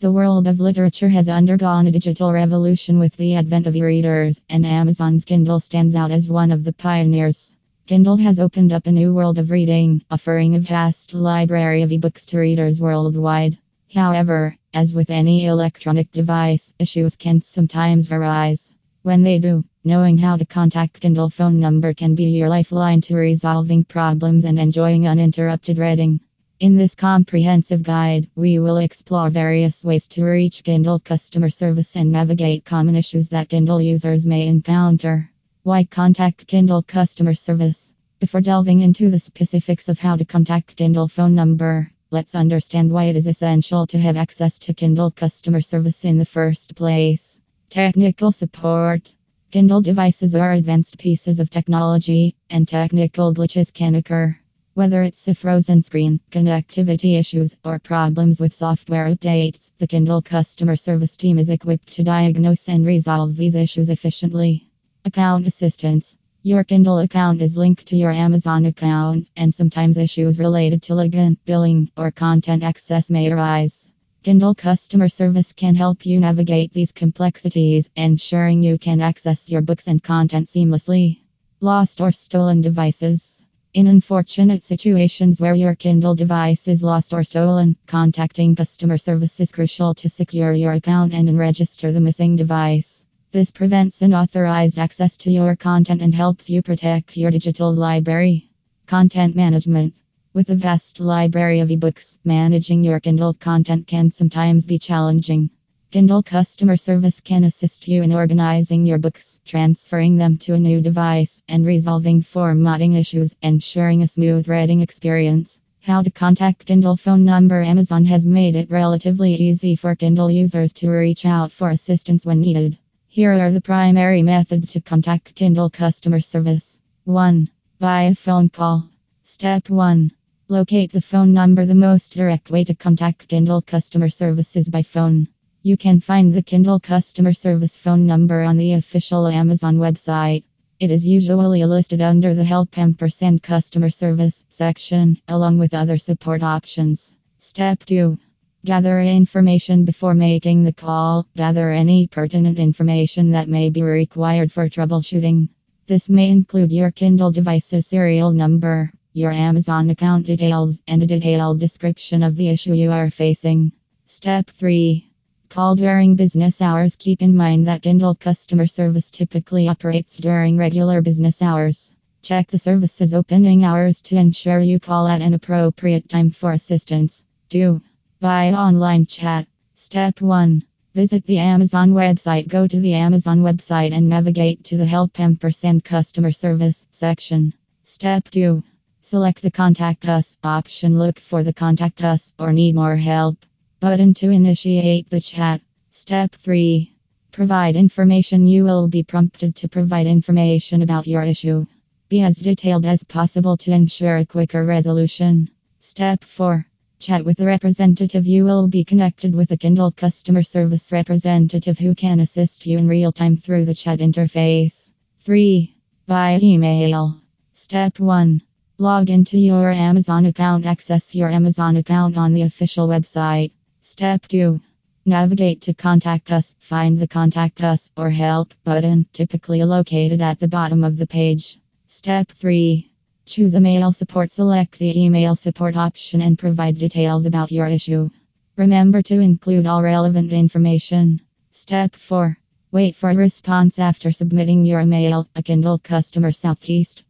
The world of literature has undergone a digital revolution with the advent of e readers, and Amazon's Kindle stands out as one of the pioneers. Kindle has opened up a new world of reading, offering a vast library of ebooks to readers worldwide. However, as with any electronic device, issues can sometimes arise. When they do, knowing how to contact Kindle phone number can be your lifeline to resolving problems and enjoying uninterrupted reading. In this comprehensive guide, we will explore various ways to reach Kindle customer service and navigate common issues that Kindle users may encounter. Why contact Kindle customer service? Before delving into the specifics of how to contact Kindle phone number, let's understand why it is essential to have access to Kindle customer service in the first place. Technical support. Kindle devices are advanced pieces of technology, and technical glitches can occur. Whether it's a frozen screen, connectivity issues, or problems with software updates, the Kindle customer service team is equipped to diagnose and resolve these issues efficiently. Account assistance. Your Kindle account is linked to your Amazon account, and sometimes issues related to login, billing, or content access may arise. Kindle customer service can help you navigate these complexities, ensuring you can access your books and content seamlessly. Lost or stolen devices. In unfortunate situations where your Kindle device is lost or stolen, contacting customer service is crucial to secure your account and register the missing device. This prevents unauthorized access to your content and helps you protect your digital library. Content management. With a vast library of ebooks, managing your Kindle content can sometimes be challenging. Kindle customer service can assist you in organizing your books, transferring them to a new device, and resolving formatting issues, ensuring a smooth reading experience. How to contact Kindle phone number Amazon has made it relatively easy for Kindle users to reach out for assistance when needed. Here are the primary methods to contact Kindle customer service. 1. Via phone call. Step 1. Locate the phone number. The most direct way to contact Kindle customer service is by phone. You can find the Kindle customer service phone number on the official Amazon website. It is usually listed under the Help Ampersand Customer Service section, along with other support options. Step 2. Gather information before making the call. Gather any pertinent information that may be required for troubleshooting. This may include your Kindle device's serial number, your Amazon account details, and a detailed description of the issue you are facing. Step 3. Call during business hours. Keep in mind that Kindle customer service typically operates during regular business hours. Check the service's opening hours to ensure you call at an appropriate time for assistance. 2. Via online chat. Step 1. Visit the Amazon website. Go to the Amazon website and navigate to the Help Ampersand Customer Service section. Step 2. Select the Contact Us option. Look for the Contact Us or Need More Help button to initiate the chat. Step 3. Provide information. You will be prompted to provide information about your issue. Be as detailed as possible to ensure a quicker resolution. Step 4. Chat with the representative. You will be connected with a Kindle customer service representative who can assist you in real time through the chat interface. 3. Via email. Step 1. Log into your Amazon account. Access your Amazon account on the official website. Step 2. Navigate to Contact Us. Find the Contact Us or Help button, typically located at the bottom of the page. Step 3. Choose a mail support. Select the email support option and provide details about your issue. Remember to include all relevant information. Step 4. Wait for a response after submitting your mail. A Kindle Customer Southeast